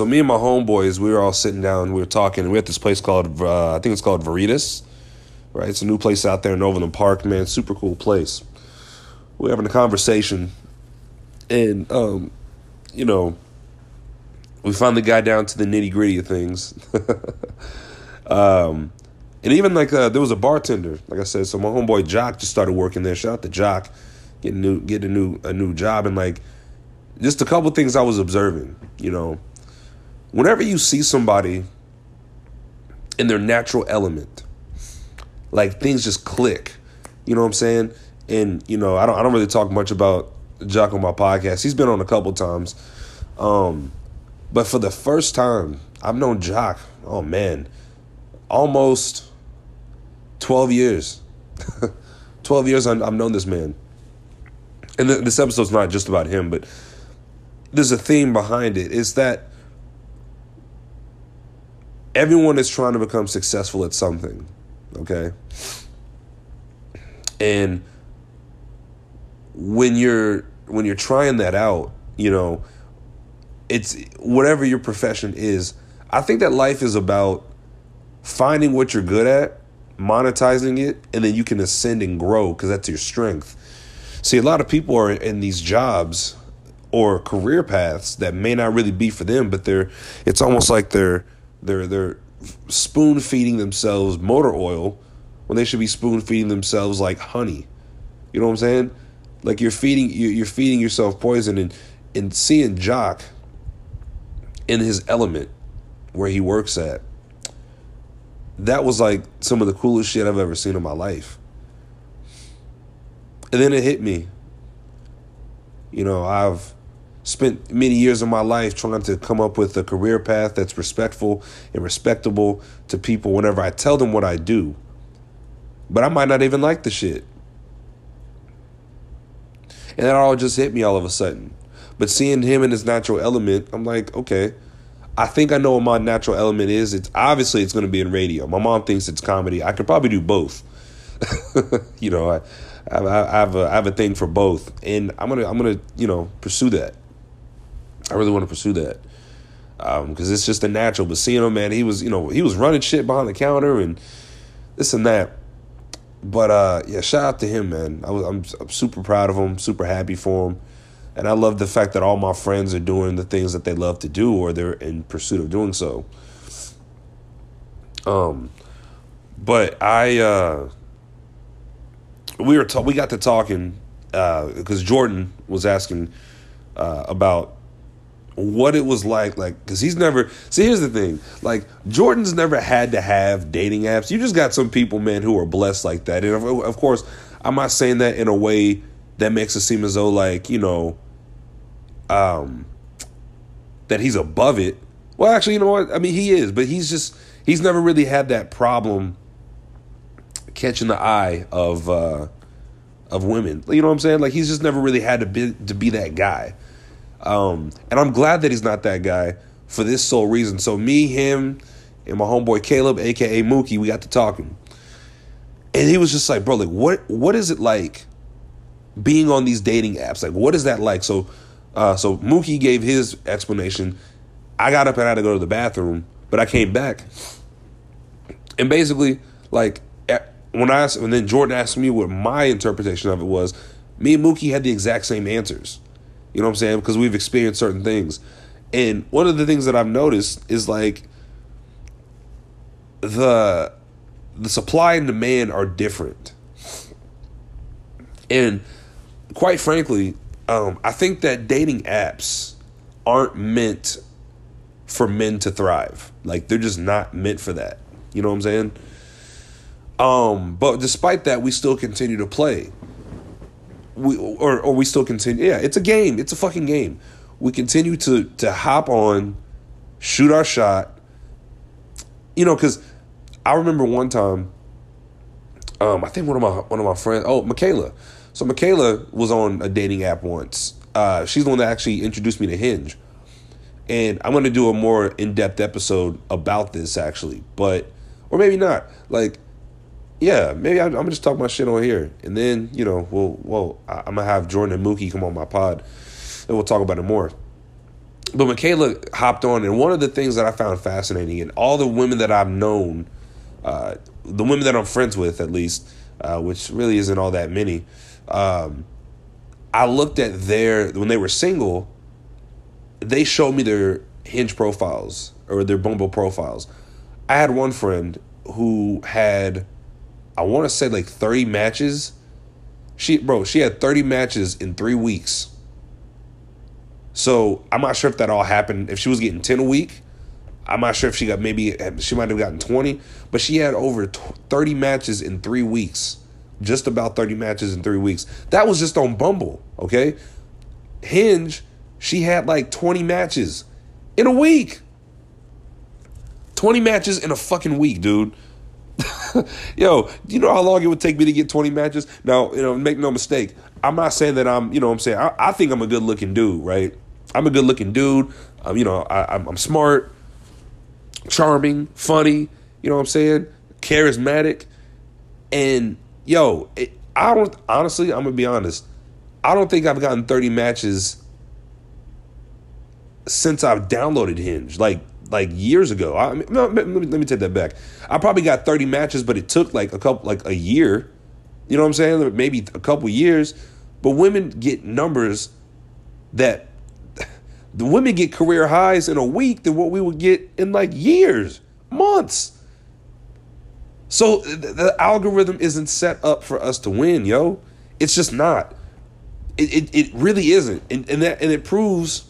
so me and my homeboys, we were all sitting down, we were talking, and we at this place called, uh, I think it's called Veritas, right? It's a new place out there in Overland Park, man. Super cool place. We are having a conversation, and um, you know, we finally got down to the nitty gritty of things. um, and even like uh, there was a bartender, like I said. So my homeboy Jock just started working there. Shout out to Jock, getting new, getting a new a new job, and like just a couple things I was observing. You know, whenever you see somebody in their natural element, like things just click. You know what I'm saying? And you know, I don't I don't really talk much about Jock on my podcast. He's been on a couple times. Um, but for the first time, I've known Jock, oh man, almost 12 years. 12 years I've known this man. And this episode's not just about him, but there's a theme behind it. It's that everyone is trying to become successful at something, okay? And when you're when you're trying that out, you know, it's whatever your profession is. I think that life is about finding what you're good at, monetizing it, and then you can ascend and grow because that's your strength. See, a lot of people are in these jobs or career paths that may not really be for them, but they're it's almost like they're they're they're spoon feeding themselves motor oil when they should be spoon feeding themselves like honey. You know what I'm saying? Like you're feeding you're feeding yourself poison and and seeing Jock in his element where he works at. That was like some of the coolest shit I've ever seen in my life. And then it hit me. You know, I've spent many years of my life trying to come up with a career path that's respectful and respectable to people whenever I tell them what I do. But I might not even like the shit. And that all just hit me all of a sudden. But seeing him in his natural element, I'm like, okay, I think I know what my natural element is. It's obviously it's going to be in radio. My mom thinks it's comedy. I could probably do both. you know, I, I, I, have a, I have a thing for both, and I'm gonna I'm gonna you know pursue that. I really want to pursue that because um, it's just a natural. But seeing him, man, he was you know he was running shit behind the counter and this and that. But uh, yeah, shout out to him, man. I was I'm, I'm super proud of him, super happy for him, and I love the fact that all my friends are doing the things that they love to do or they're in pursuit of doing so. Um, but I uh, we were ta- we got to talking because uh, Jordan was asking uh, about what it was like like because he's never see here's the thing like jordan's never had to have dating apps. You just got some people man who are blessed like that. And of, of course i'm not saying that in a way that makes it seem as though like you know um that he's above it. Well actually you know what? I mean he is but he's just he's never really had that problem catching the eye of uh of women. You know what i'm saying? Like he's just never really had to be to be that guy um, and I'm glad that he's not that guy for this sole reason. So me, him, and my homeboy Caleb, aka Mookie, we got to talking. And he was just like, bro, like what what is it like being on these dating apps? Like what is that like? So uh, so Mookie gave his explanation. I got up and I had to go to the bathroom, but I came back. And basically, like when I asked, and then Jordan asked me what my interpretation of it was, me and Mookie had the exact same answers. You know what I'm saying? Because we've experienced certain things. And one of the things that I've noticed is like the the supply and demand are different. And quite frankly, um, I think that dating apps aren't meant for men to thrive. Like they're just not meant for that. You know what I'm saying? Um, but despite that, we still continue to play we or or we still continue. Yeah, it's a game. It's a fucking game. We continue to to hop on, shoot our shot. You know, because I remember one time. Um, I think one of my one of my friends. Oh, Michaela. So Michaela was on a dating app once. Uh, she's the one that actually introduced me to Hinge, and I'm going to do a more in depth episode about this actually, but or maybe not. Like yeah, maybe I, am gonna just talk my shit on here, and then you know, we'll well, I'm gonna have Jordan and Mookie come on my pod, and we'll talk about it more. but Michaela hopped on, and one of the things that I found fascinating, and all the women that I've known, uh, the women that I'm friends with, at least, uh, which really isn't all that many, um, I looked at their when they were single. They showed me their Hinge profiles or their Bumble profiles. I had one friend who had, I want to say like 30 matches. She, bro, she had 30 matches in three weeks. So I'm not sure if that all happened. If she was getting 10 a week, I'm not sure if she got maybe, she might have gotten 20, but she had over 30 matches in three weeks. Just about 30 matches in three weeks. That was just on Bumble, okay? Hinge, she had like 20 matches in a week. 20 matches in a fucking week, dude. Yo, do you know how long it would take me to get 20 matches? Now, you know, make no mistake. I'm not saying that I'm, you know I'm saying? I, I, think I'm a good looking dude, right? I'm a good looking dude. Um, you know, I, I'm, I'm smart, charming, funny, you know what I'm saying? Charismatic. And, yo, it, I don't, honestly, I'm going to be honest. I don't think I've gotten 30 matches since I've downloaded Hinge. Like, like years ago. I mean, no, let, me, let me take that back. I probably got 30 matches, but it took like a couple, like a year. You know what I'm saying? Maybe a couple years. But women get numbers that the women get career highs in a week than what we would get in like years, months. So the algorithm isn't set up for us to win, yo. It's just not. It, it, it really isn't. And, and that and it proves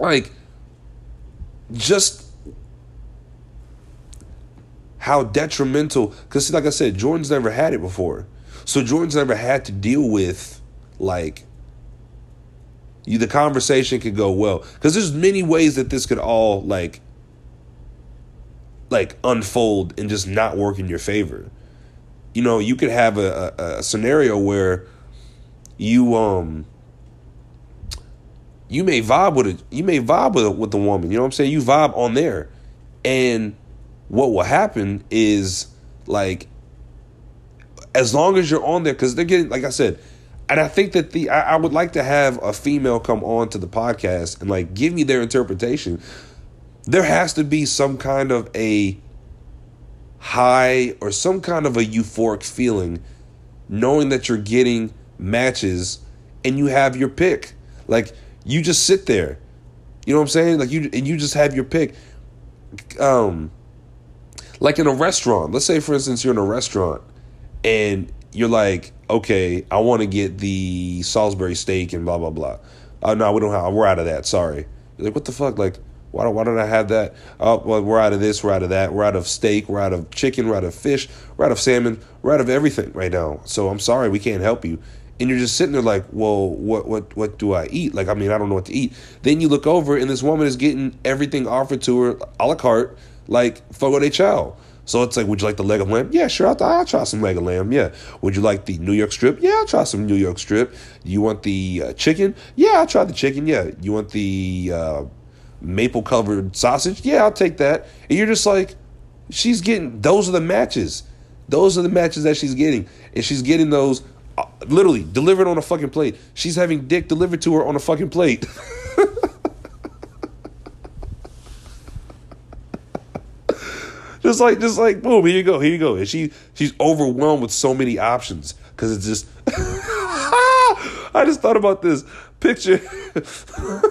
like just how detrimental because like i said jordan's never had it before. So jordan's never had to deal with like you the conversation could go well. Because there's many ways that this could all like like unfold and just not work in your favor. You know you could have a, a, a scenario where you um you may vibe with it. You may vibe with with the woman. You know what I'm saying? You vibe on there, and what will happen is like, as long as you're on there, because they're getting like I said, and I think that the I, I would like to have a female come on to the podcast and like give me their interpretation. There has to be some kind of a high or some kind of a euphoric feeling knowing that you're getting matches and you have your pick. Like you just sit there. You know what I'm saying? Like you and you just have your pick. Um like in a restaurant. Let's say for instance you're in a restaurant and you're like, okay, I want to get the Salisbury steak and blah blah blah. Oh no, we don't have we're out of that, sorry. You're like, what the fuck? Like why don't, why don't I have that? Oh, well, we're out of this, we're out of that, we're out of steak, we're out of chicken, we're out of fish, we're out of salmon, we're out of everything right now. So I'm sorry, we can't help you and you're just sitting there like, well, what what what do I eat? Like, I mean, I don't know what to eat. Then you look over and this woman is getting everything offered to her a la carte, like fogo de chao. So it's like, would you like the leg of lamb? Yeah, sure, I'll, I'll, try some leg of lamb. Yeah. Would you like the New York strip? Yeah, I'll try some New York strip. You want the uh, chicken? Yeah, I'll try the chicken. Yeah. You want the uh, maple covered sausage? Yeah, I'll take that. And you're just like, she's getting, those are the matches. Those are the matches that she's getting. And she's getting those literally delivered on a fucking plate. She's having dick delivered to her on a fucking plate. just like just like boom, here you go, here you go. And she she's overwhelmed with so many options because it's just I just thought about this picture. so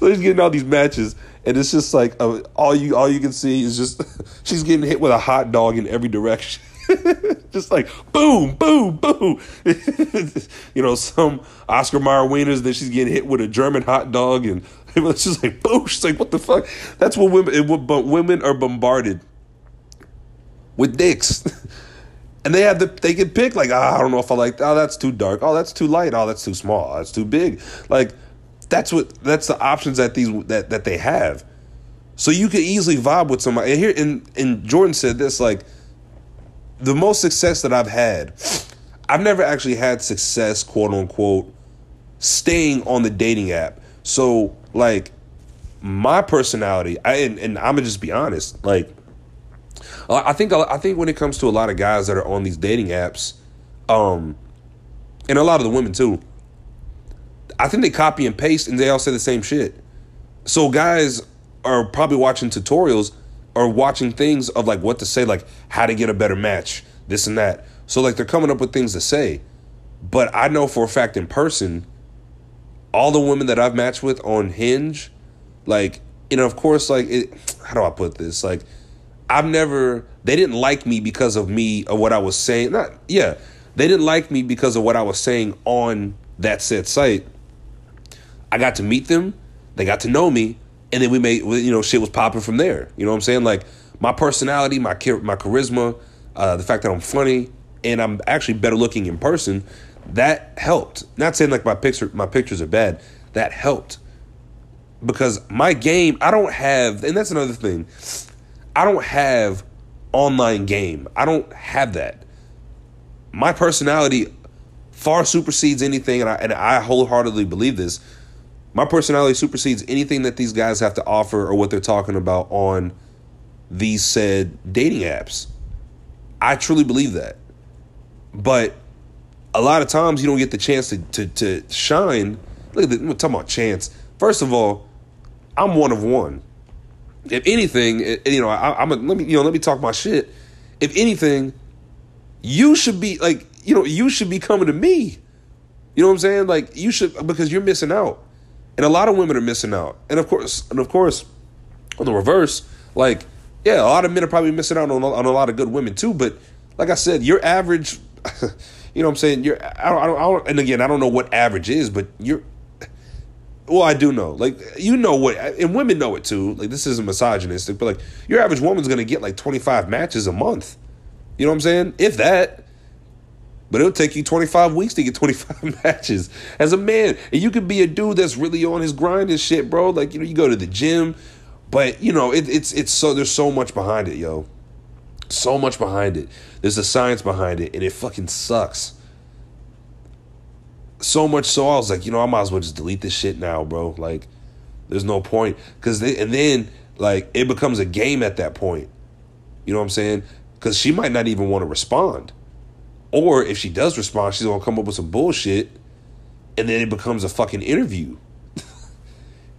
he's getting all these matches, and it's just like uh, all you all you can see is just she's getting hit with a hot dog in every direction. just like boom, boom, boom. you know, some Oscar Mayer wieners that she's getting hit with a German hot dog, and it's just like boom. She's like, what the fuck? That's what women. What women are bombarded with dicks. And they have the they can pick like oh, I don't know if I like oh that's too dark oh that's too light oh that's too small oh, that's too big like that's what that's the options that these that that they have so you could easily vibe with somebody and here and and Jordan said this like the most success that I've had, I've never actually had success, quote unquote, staying on the dating app. So, like, my personality, I and, and I'm gonna just be honest, like, I think I think when it comes to a lot of guys that are on these dating apps, um, and a lot of the women too, I think they copy and paste and they all say the same shit. So guys are probably watching tutorials or watching things of like what to say, like how to get a better match, this and that. So like they're coming up with things to say. But I know for a fact in person, all the women that I've matched with on Hinge, like, you know, of course, like it how do I put this? Like I've never they didn't like me because of me or what I was saying. Not yeah. They didn't like me because of what I was saying on that said site. I got to meet them, they got to know me, and then we made you know shit was popping from there. You know what I'm saying? Like my personality, my my charisma, uh, the fact that I'm funny and I'm actually better looking in person, that helped. Not saying like my picture my pictures are bad. That helped because my game I don't have, and that's another thing. I don't have online game. I don't have that. My personality far supersedes anything, and I, and I wholeheartedly believe this. My personality supersedes anything that these guys have to offer or what they're talking about on these said dating apps. I truly believe that. But a lot of times you don't get the chance to, to, to shine. Look at the, we're talking about chance. First of all, I'm one of one if anything, eh, eh, you know, I, am a, let me you know let me talk my shit. If anything, you should be like you know you should be coming to me. You know what I'm saying? Like you should because you're missing out, and a lot of women are missing out. And of course, and of course, on the reverse, like yeah, a lot of men are probably missing out on, on a lot of good women too. But like I said, your average, you know what I'm saying? You're I don't, I don't, I don't and again I don't know what average is, but you're well, I do know. Like you know what, and women know it too. Like this isn't misogynistic, but like your average woman's gonna get like twenty five matches a month. You know what I'm saying? If that. But it'll take you 25 weeks to get 25 matches as a man. And you could be a dude that's really on his grind and shit, bro. Like, you know, you go to the gym, but you know, it, it's it's so there's so much behind it, yo. So much behind it. There's a science behind it, and it fucking sucks so much so I was like, you know, I might as well just delete this shit now, bro. Like, there's no point because and then like it becomes a game at that point. You know what I'm saying? Because she might not even want to respond, or if she does respond, she's gonna come up with some bullshit, and then it becomes a fucking interview. you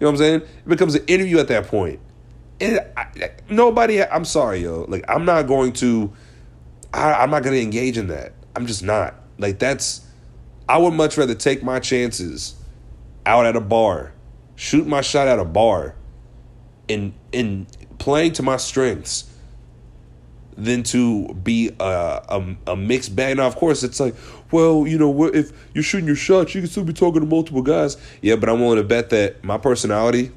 know what I'm saying? It becomes an interview at that point. And I, nobody, I'm sorry, yo. Like, I'm not going to, I, I'm not going to engage in that. I'm just not. Like, that's, I would much rather take my chances out at a bar, shoot my shot at a bar, and in playing to my strengths than to be a, a, a, mixed bag. Now, of course, it's like, well, you know, if you're shooting your shots, you can still be talking to multiple guys. Yeah, but I'm willing to bet that my personality,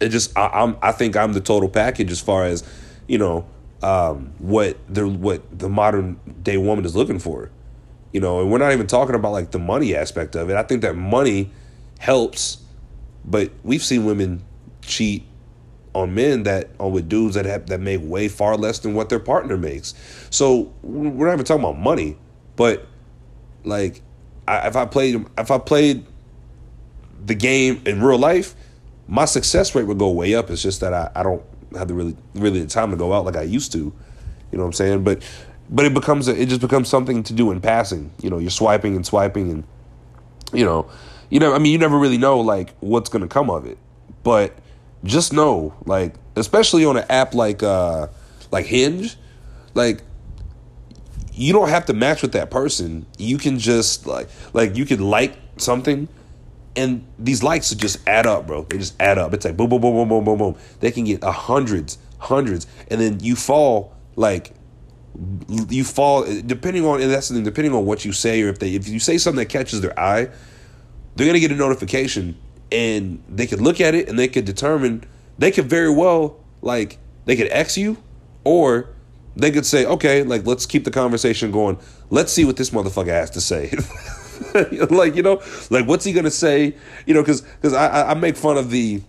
it just, I, am I think I'm the total package as far as, you know, um, what the what the modern day woman is looking for. You know, and we're not even talking about like the money aspect of it. I think that money helps, but we've seen women cheat on men that on with dudes that have that make way far less than what their partner makes. So we're not even talking about money, but like I, if I played if I played the game in real life, my success rate would go way up. It's just that I, I don't have the really really the time to go out like I used to. You know what I'm saying? But but it becomes a, it just becomes something to do in passing. You know, you're swiping and swiping, and you know, you know. I mean, you never really know like what's gonna come of it, but just know, like, especially on an app like uh like Hinge, like you don't have to match with that person. You can just like like you can like something and these likes just add up, bro. They just add up. It's like boom, boom, boom, boom, boom, boom, boom. They can get a hundreds, hundreds, and then you fall like you fall depending on and that's the thing, depending on what you say or if they if you say something that catches their eye, they're gonna get a notification and they could look at it and they could determine they could very well like they could X you or they could say, okay, like let's keep the conversation going. Let's see what this motherfucker has to say. like you know, like what's he gonna say? You know, because because I I make fun of the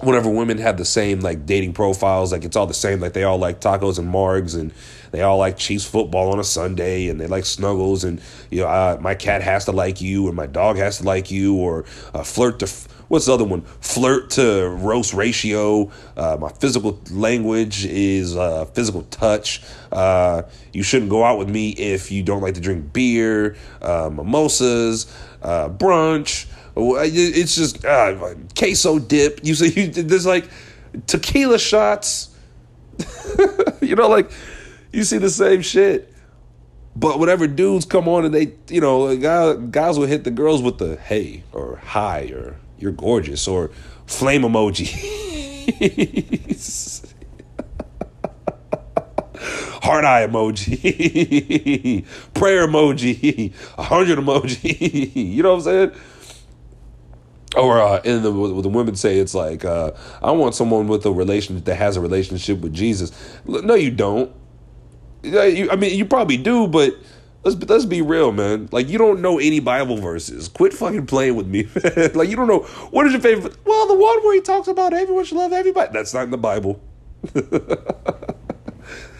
whenever women have the same like dating profiles, like it's all the same. Like they all like tacos and margs, and they all like Chiefs football on a Sunday, and they like snuggles, and you know, my cat has to like you, or my dog has to like you, or uh, flirt to what's the other one? Flirt to roast ratio. Uh, my physical language is uh, physical touch. Uh, you shouldn't go out with me if you don't like to drink beer, uh, mimosas, uh, brunch. It's just uh, queso dip. You say there's like tequila shots. you know, like you see the same shit. But whatever dudes come on and they, you know, guys, guys will hit the girls with the hey or hi or you're gorgeous or flame emoji. Heart eye emoji, prayer emoji, a hundred emoji. you know what I'm saying? Or uh, and the, the women say it's like uh, I want someone with a relation that has a relationship with Jesus. No, you don't. I mean, you probably do, but let's let's be real, man. Like you don't know any Bible verses. Quit fucking playing with me. like you don't know what is your favorite. Well, the one where he talks about everyone should love everybody. That's not in the Bible.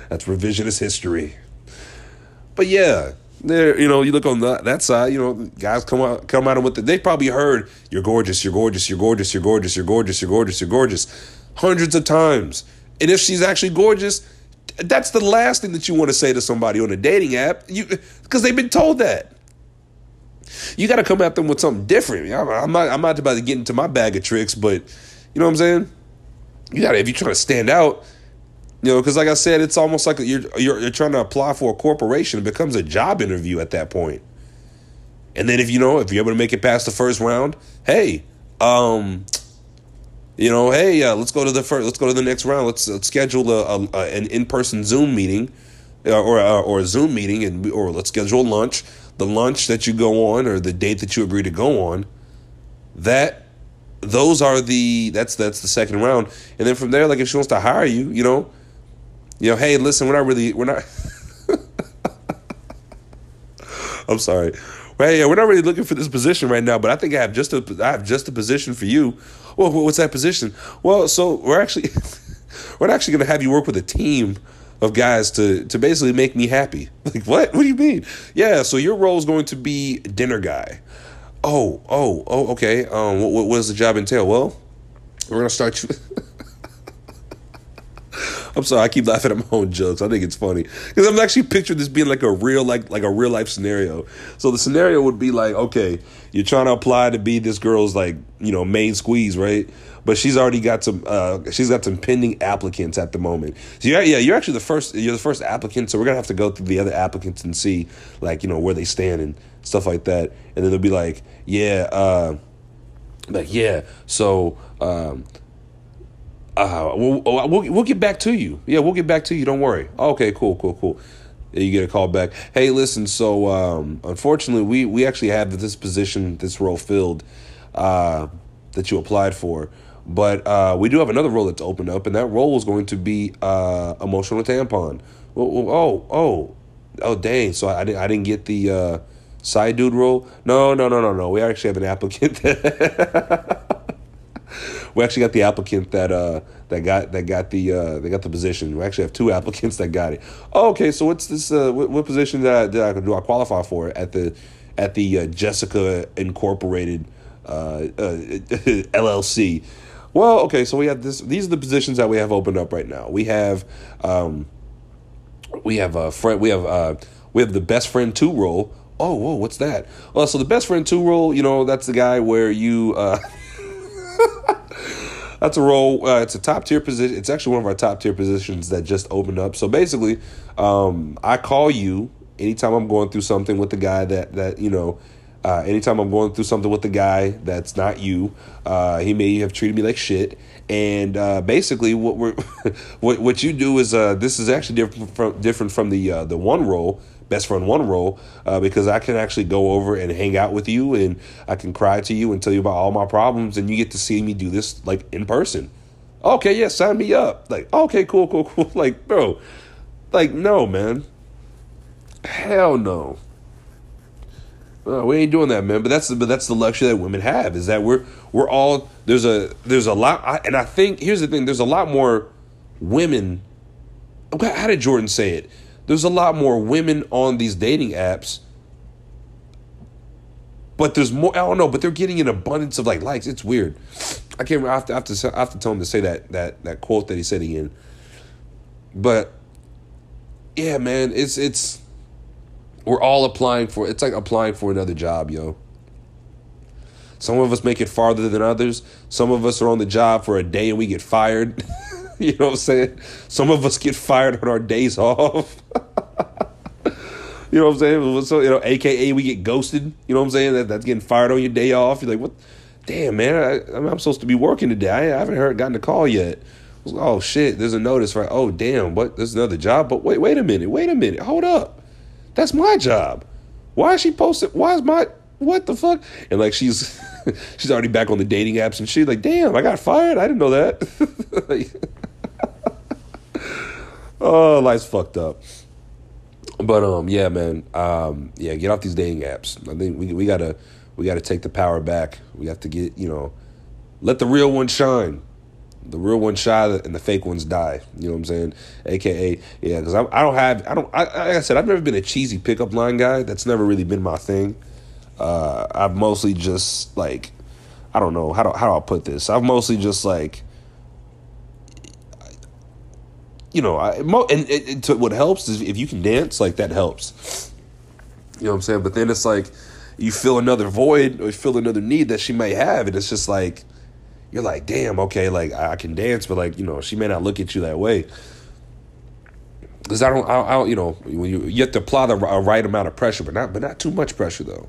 That's revisionist history. But yeah, there. You know, you look on that that side. You know, guys come out come out with it. They probably heard "You're gorgeous. You're gorgeous. You're gorgeous. You're gorgeous. You're gorgeous. You're gorgeous. You're gorgeous," hundreds of times. And if she's actually gorgeous that's the last thing that you want to say to somebody on a dating app, you because they've been told that. You got to come at them with something different. I'm not. I'm not about to get into my bag of tricks, but you know what I'm saying. You got to if you're trying to stand out, you know, because like I said, it's almost like you're, you're you're trying to apply for a corporation. It becomes a job interview at that point. And then if you know if you're able to make it past the first round, hey, um, you know, hey, uh, let's go to the first, let's go to the next round. Let's, let's schedule a, a, a an in person Zoom meeting, uh, or uh, or a Zoom meeting, and or let's schedule lunch. The lunch that you go on, or the date that you agree to go on, that those are the that's that's the second round, and then from there, like if she wants to hire you, you know, you know, hey, listen, we're not really, we're not. I'm sorry. Well, Hey, we're not really looking for this position right now, but I think I have just a I have just a position for you. Well, what's that position? Well, so we're actually we're actually going to have you work with a team of guys to to basically make me happy. Like what? What do you mean? Yeah, so your role is going to be dinner guy. Oh, oh, oh, okay. Um, what, what does the job entail? Well, we're gonna start you. I'm sorry, I keep laughing at my own jokes. I think it's funny because I'm actually picturing this being like a real, like like a real life scenario. So the scenario would be like, okay, you're trying to apply to be this girl's like you know main squeeze, right? But she's already got some. Uh, she's got some pending applicants at the moment. So yeah, yeah, you're actually the first. You're the first applicant. So we're gonna have to go through the other applicants and see like you know where they stand and stuff like that. And then they'll be like, yeah, uh, like yeah. So. Um, uh, we'll, we'll, we'll get back to you. Yeah, we'll get back to you. Don't worry. Okay, cool, cool, cool. You get a call back. Hey, listen. So, um, unfortunately, we we actually have this position, this role filled uh, that you applied for, but uh, we do have another role that's opened up, and that role is going to be uh, emotional tampon. Oh, oh, oh, oh, dang! So I, I didn't I didn't get the uh, side dude role. No, no, no, no, no. We actually have an applicant. we actually got the applicant that uh that got that got the uh they got the position. We actually have two applicants that got it. Oh, okay, so what's this? Uh, what, what position did I, did I do I qualify for at the at the uh, Jessica Incorporated uh, uh, LLC? Well, okay, so we have this. These are the positions that we have opened up right now. We have um, we have a friend. We have uh, we have the best friend two role. Oh, whoa, what's that? Well, so the best friend two role, you know, that's the guy where you. That's a role. Uh, it's a top tier position. It's actually one of our top tier positions that just opened up. So basically, um, I call you anytime I'm going through something with the guy that that you know. Uh, anytime I'm going through something with the guy that's not you, uh, he may have treated me like shit. And uh, basically, what we're what what you do is uh, this is actually different from different from the uh, the one role best friend one role uh, because I can actually go over and hang out with you and I can cry to you and tell you about all my problems and you get to see me do this like in person. Okay, yeah, sign me up. Like, okay, cool, cool, cool. Like, bro, like, no, man. Hell no. We ain't doing that, man. But that's the, but that's the luxury that women have is that we're we're all there's a there's a lot, I, and I think here's the thing: there's a lot more women. How did Jordan say it? There's a lot more women on these dating apps but there's more. I don't know, but they're getting an abundance of like likes. It's weird. I can't. I have to. I have to, I have to tell him to say that that that quote that he said again. But yeah, man, it's it's we're all applying for. It's like applying for another job, yo. Some of us make it farther than others. Some of us are on the job for a day and we get fired. you know what I'm saying? Some of us get fired on our days off. You know what I'm saying? So you know, AKA we get ghosted. You know what I'm saying? That that's getting fired on your day off. You're like, what? Damn, man, I, am supposed to be working today. I, haven't heard gotten a call yet. oh shit, there's a notice right. Oh damn, what? There's another job. But wait, wait a minute, wait a minute, hold up. That's my job. Why is she posted? Why is my what the fuck? And like she's she's already back on the dating apps and she's like, damn, I got fired. I didn't know that. Oh, life's fucked up. But um, yeah, man, um, yeah, get off these dating apps. I think we we gotta we gotta take the power back. We have to get you know, let the real one shine. The real one shine and the fake ones die. You know what I'm saying? AKA, yeah, because I, I don't have I don't I, like I said I've never been a cheesy pickup line guy. That's never really been my thing. Uh, I've mostly just like I don't know how do how do I put this? I've mostly just like you know, I, and it, it, what helps is if you can dance, like that helps. You know what I'm saying? But then it's like you fill another void or you feel another need that she may have, and it's just like you're like, damn, okay, like I can dance, but like you know, she may not look at you that way. Because I don't, I, I don't, you know, when you you have to apply the right amount of pressure, but not, but not too much pressure though,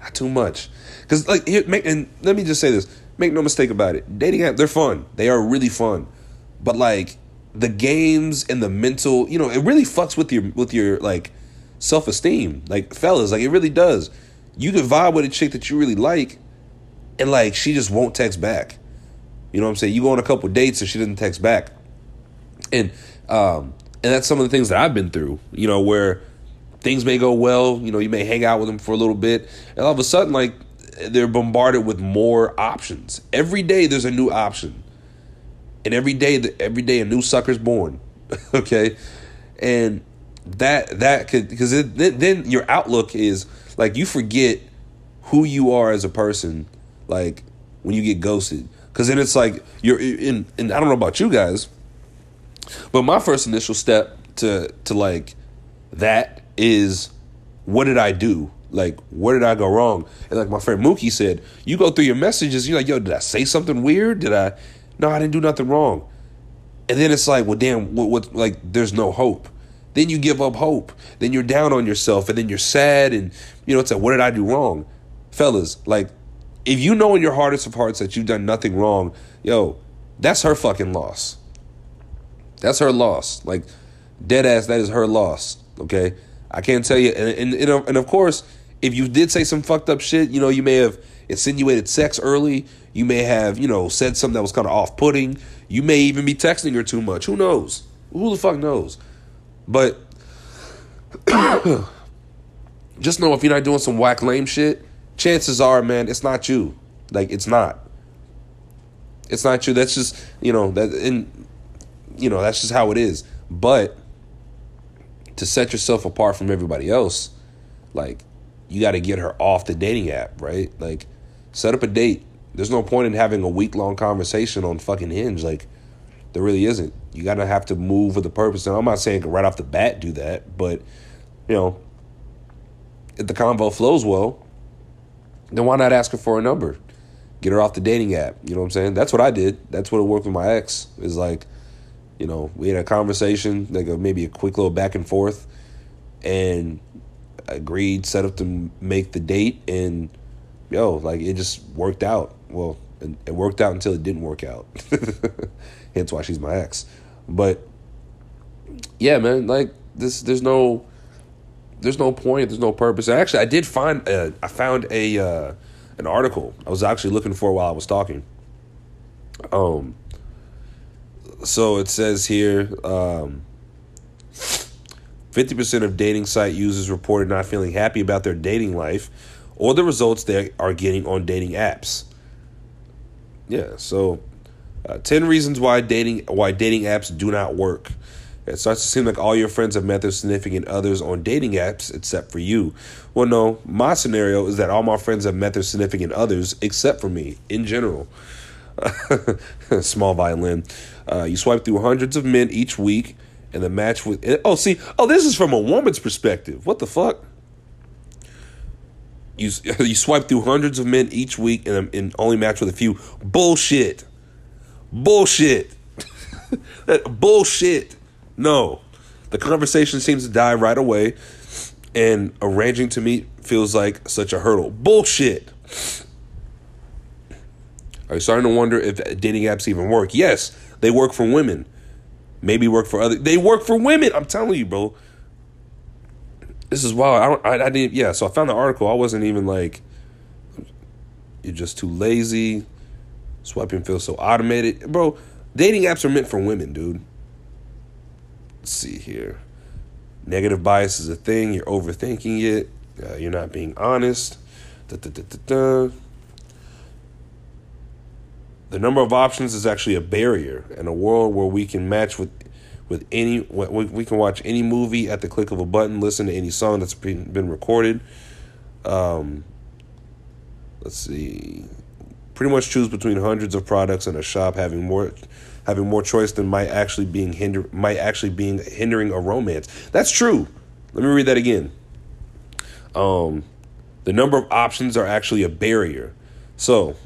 not too much. Because like, here, make and let me just say this: make no mistake about it, dating app, they're fun, they are really fun, but like the games and the mental, you know, it really fucks with your with your like self esteem. Like fellas, like it really does. You can vibe with a chick that you really like, and like she just won't text back. You know what I'm saying? You go on a couple dates and she doesn't text back, and um, and that's some of the things that I've been through. You know where things may go well. You know you may hang out with them for a little bit, and all of a sudden like they're bombarded with more options. Every day there's a new option and every day every day a new sucker's born okay? And that that could because then, your outlook is like you forget who you are as a person like when you get ghosted. Because then it's like you're in and i don't know about you guys but my first initial step to to like that is what did i do? Like where did i go wrong? And like my friend mookie said you go through your messages you're like yo did i say something weird? Did i no, I didn't do nothing wrong. And then it's like, well, damn, what, what, like, there's no hope. Then you give up hope. Then you're down on yourself, and then you're sad, and you know, it's like, what did I do wrong, fellas? Like, if you know in your hardest of hearts that you've done nothing wrong, yo, that's her fucking loss. That's her loss. Like, dead ass, that is her loss. Okay, I can't tell you, and and, and of course, if you did say some fucked up shit, you know, you may have insinuated sex early. You may have, you know, said something that was kind of off putting. You may even be texting her too much. Who knows? Who the fuck knows? But just know if you're not doing some whack lame shit, chances are, man, it's not you. Like it's not. It's not you. That's just you know that and you know that's just how it is. But to set yourself apart from everybody else, like you got to get her off the dating app, right? Like Set up a date. There's no point in having a week long conversation on fucking Hinge. Like, there really isn't. You gotta have to move with a purpose. And I'm not saying right off the bat do that, but you know, if the convo flows well, then why not ask her for a number? Get her off the dating app. You know what I'm saying? That's what I did. That's what it worked with my ex. Is like, you know, we had a conversation, like a, maybe a quick little back and forth, and agreed, set up to make the date, and yo, like it just worked out. Well, it worked out until it didn't work out. Hence why she's my ex. But yeah, man, like this, there's no, there's no point. There's no purpose. Actually, I did find, uh, I found a uh, an article I was actually looking for while I was talking. Um. So it says here, um, 50% of dating site users reported not feeling happy about their dating life or the results they are getting on dating apps. Yeah, so uh, 10 reasons why dating why dating apps do not work. It starts to seem like all your friends have met their significant others on dating apps except for you. Well, no, my scenario is that all my friends have met their significant others except for me in general. Small violin. Uh, you swipe through hundreds of men each week, and the match with. Oh, see, oh, this is from a woman's perspective. What the fuck? You you swipe through hundreds of men each week, and, um, and only match with a few. Bullshit. Bullshit. that bullshit. No. The conversation seems to die right away, and arranging to meet feels like such a hurdle. Bullshit. Are you starting to wonder if dating apps even work? Yes, they work for women. Maybe work for other. They work for women. I'm telling you, bro. This is wild. I don't. I, I didn't. Yeah. So I found the article. I wasn't even like. You're just too lazy. Swiping feels so automated, bro. Dating apps are meant for women, dude. Let's see here. Negative bias is a thing. You're overthinking it. Uh, you're not being honest. Da, da, da, the number of options is actually a barrier in a world where we can match with with any we can watch any movie at the click of a button listen to any song that's been, been recorded. Um, let's see. Pretty much choose between hundreds of products in a shop having more having more choice than might actually being hinder might actually being hindering a romance. That's true. Let me read that again. Um, the number of options are actually a barrier. So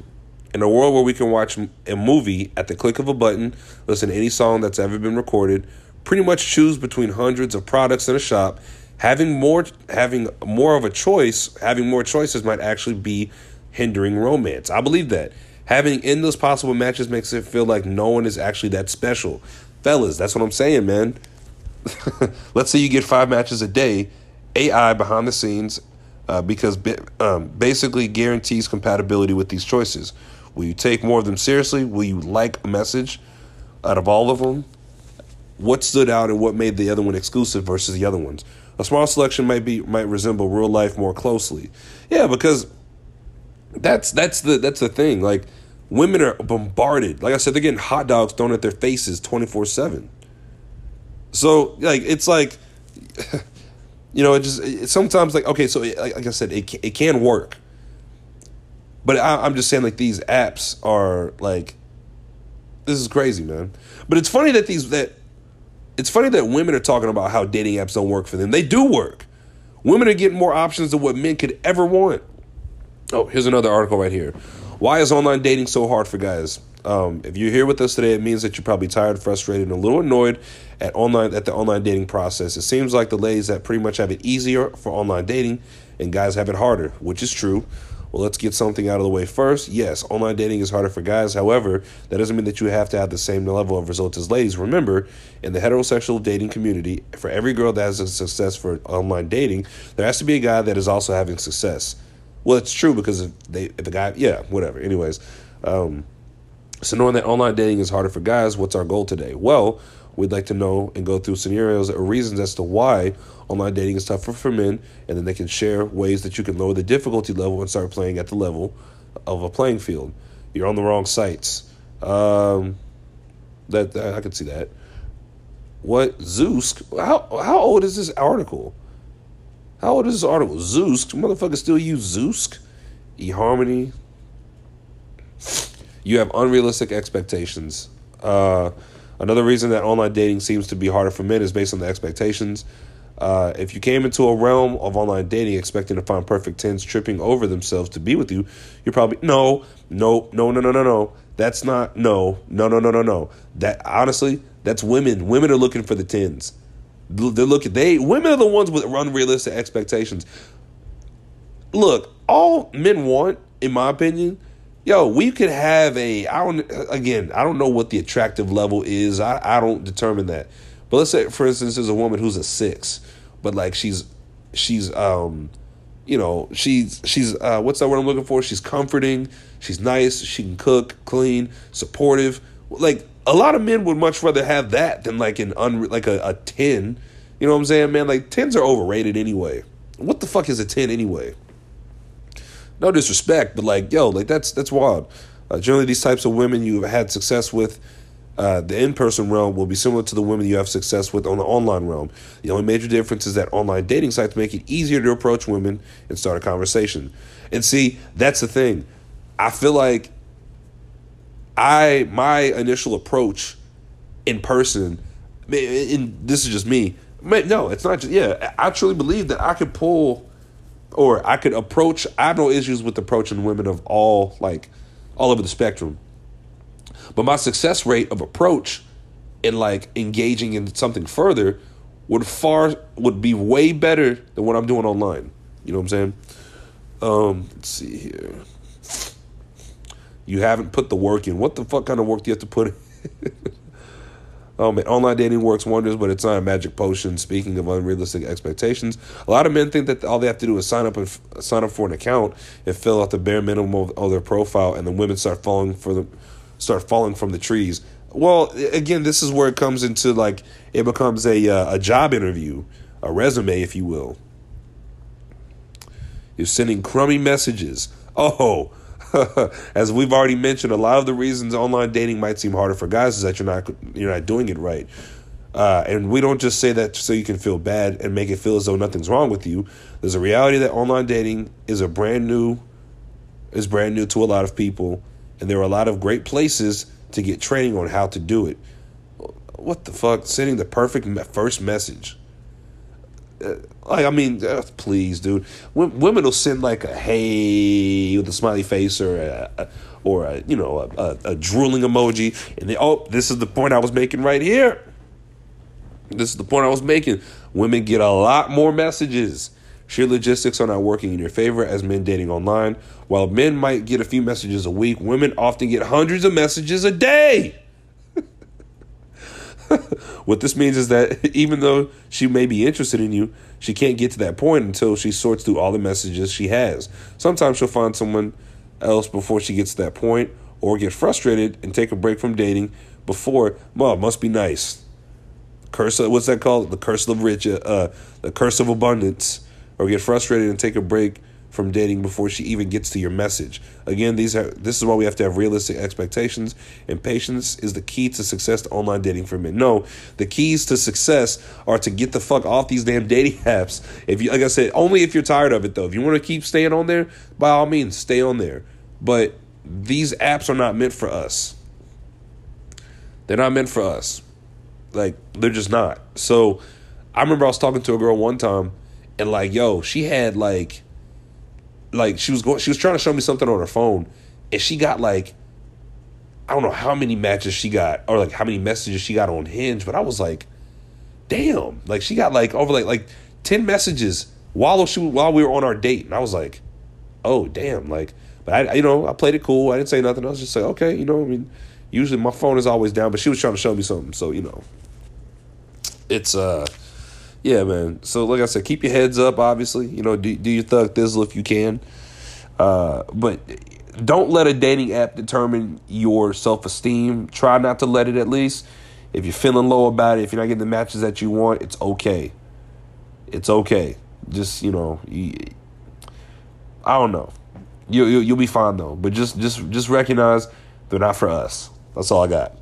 in a world where we can watch a movie at the click of a button, listen to any song that's ever been recorded, pretty much choose between hundreds of products in a shop, having more having more of a choice, having more choices might actually be hindering romance. I believe that. Having endless possible matches makes it feel like no one is actually that special. Fellas, that's what I'm saying, man. Let's say you get 5 matches a day, AI behind the scenes uh, because um, basically guarantees compatibility with these choices. Will you take more of them seriously? Will you like a message out of all of them? What stood out and what made the other one exclusive versus the other ones? A small selection might be might resemble real life more closely. Yeah, because that's that's the that's the thing. Like women are bombarded. Like I said, they're getting hot dogs thrown at their faces twenty four seven. So like it's like, you know, it just it, sometimes like okay, so like, like I said, it it can work. But I, am just saying, like these apps are like, this is crazy, man. But it's funny that these that it's funny that women are talking about how dating apps don't work for them. They do work. Women are getting more options than what men could ever want. Oh, here's another article right here. Why is online dating so hard for guys? Um, if you're here with us today, it means that you're probably tired, frustrated, and a little annoyed at online at the online dating process. It seems like the ladies that pretty much have it easier for online dating, and guys have it harder, which is true. Well, let's get something out of the way first. Yes, online dating is harder for guys. However, that doesn't mean that you have to have the same level of results as ladies. Remember, in the heterosexual dating community, for every girl that has a success for online dating, there has to be a guy that is also having success. Well, it's true because if they if the guy, yeah, whatever. Anyways, um, so knowing that online dating is harder for guys, what's our goal today? Well, we'd like to know and go through scenarios or reasons as to why online dating is tougher for men, and then they can share ways that you can lower the difficulty level and start playing at the level of a playing field. You're on the wrong sites. Um, that, that I can see that. What Zeus? How how old is this article? How old is this article? Zeus, motherfuckers still use Zeus, eHarmony. You have unrealistic expectations. Uh, another reason that online dating seems to be harder for men is based on the expectations. Uh, if you came into a realm of online dating expecting to find perfect tens tripping over themselves to be with you, you're probably no, no, no, no, no, no, no. That's not no, no, no, no, no, no. That honestly, that's women. Women are looking for the tens. They're looking. They women are the ones with unrealistic expectations. Look, all men want, in my opinion, yo, we could have a. I don't. Again, I don't know what the attractive level is. I I don't determine that. But let's say, for instance, there's a woman who's a six, but like she's she's um you know she's she's uh, what's that word I'm looking for? She's comforting. She's nice. She can cook, clean, supportive. Like a lot of men would much rather have that than like an un like a, a ten. You know what I'm saying, man? Like tens are overrated anyway. What the fuck is a ten anyway? No disrespect, but like yo, like that's that's wild. Uh, generally, these types of women you've had success with Uh, the in-person realm will be similar to the women you have success with on the online realm. The only major difference is that online dating sites make it easier to approach women and start a conversation. And see, that's the thing. I feel like I my initial approach in person, and this is just me. No, it's not just yeah. I truly believe that I could pull, or I could approach. I have no issues with approaching women of all like all over the spectrum. But my success rate of approach and like engaging in something further would far would be way better than what I'm doing online. You know what I'm saying? Um, let's see here. You haven't put the work in. What the fuck kind of work do you have to put in? oh man, online dating works wonders, but it's not a magic potion. Speaking of unrealistic expectations, a lot of men think that all they have to do is sign up and sign up for an account and fill out the bare minimum of, of their profile, and the women start falling for the start falling from the trees. Well, again, this is where it comes into like it becomes a uh, a job interview, a resume, if you will. You're sending crummy messages. Oh, as we've already mentioned, a lot of the reasons online dating might seem harder for guys is that you're not you're not doing it right. Uh, and we don't just say that so you can feel bad and make it feel as though nothing's wrong with you. There's a reality that online dating is a brand new is brand new to a lot of people and there are a lot of great places to get training on how to do it. What the fuck? Sending the perfect first message. Uh, like, I mean, uh, please, dude. W- women will send like a hey with a smiley face or a, or a, you know a, a, a drooling emoji, and they oh, this is the point I was making right here. This is the point I was making. Women get a lot more messages Sheer logistics are not working in your favor as men dating online. While men might get a few messages a week, women often get hundreds of messages a day. What this means is that even though she may be interested in you, she can't get to that point until she sorts through all the messages she has. Sometimes she'll find someone else before she gets to that point, or get frustrated and take a break from dating before. It must be nice. Curse of, what's that called? The curse of rich, uh, the curse of abundance or get frustrated and take a break from dating before she even gets to your message. Again, these are this is why we have to have realistic expectations and patience is the key to success to online dating for men. No, the keys to success are to get the fuck off these damn dating apps. If you like I said, only if you're tired of it though. If you want to keep staying on there, by all means, stay on there. But these apps are not meant for us. They're not meant for us. Like they're just not. So I remember I was talking to a girl one time and like yo, she had like like she was going she was trying to show me something on her phone and she got like I don't know how many matches she got or like how many messages she got on Hinge, but I was like, damn, like she got like over like like ten messages while she while we were on our date, and I was like, oh damn, like, but I you know I played it cool, I didn't say nothing, I was just like okay, you know, I mean, usually my phone is always down, but she was trying to show me something, so you know, it's uh yeah, man. So like I said, keep your heads up. Obviously, you know, do do your thug thizzle if you can. Uh, but don't let a dating app determine your self esteem. Try not to let it at least. If you're feeling low about it, if you're not getting the matches that you want, it's okay. It's okay. Just you know, you, I don't know. You, you you'll be fine though. But just just just recognize they're not for us. That's all I got.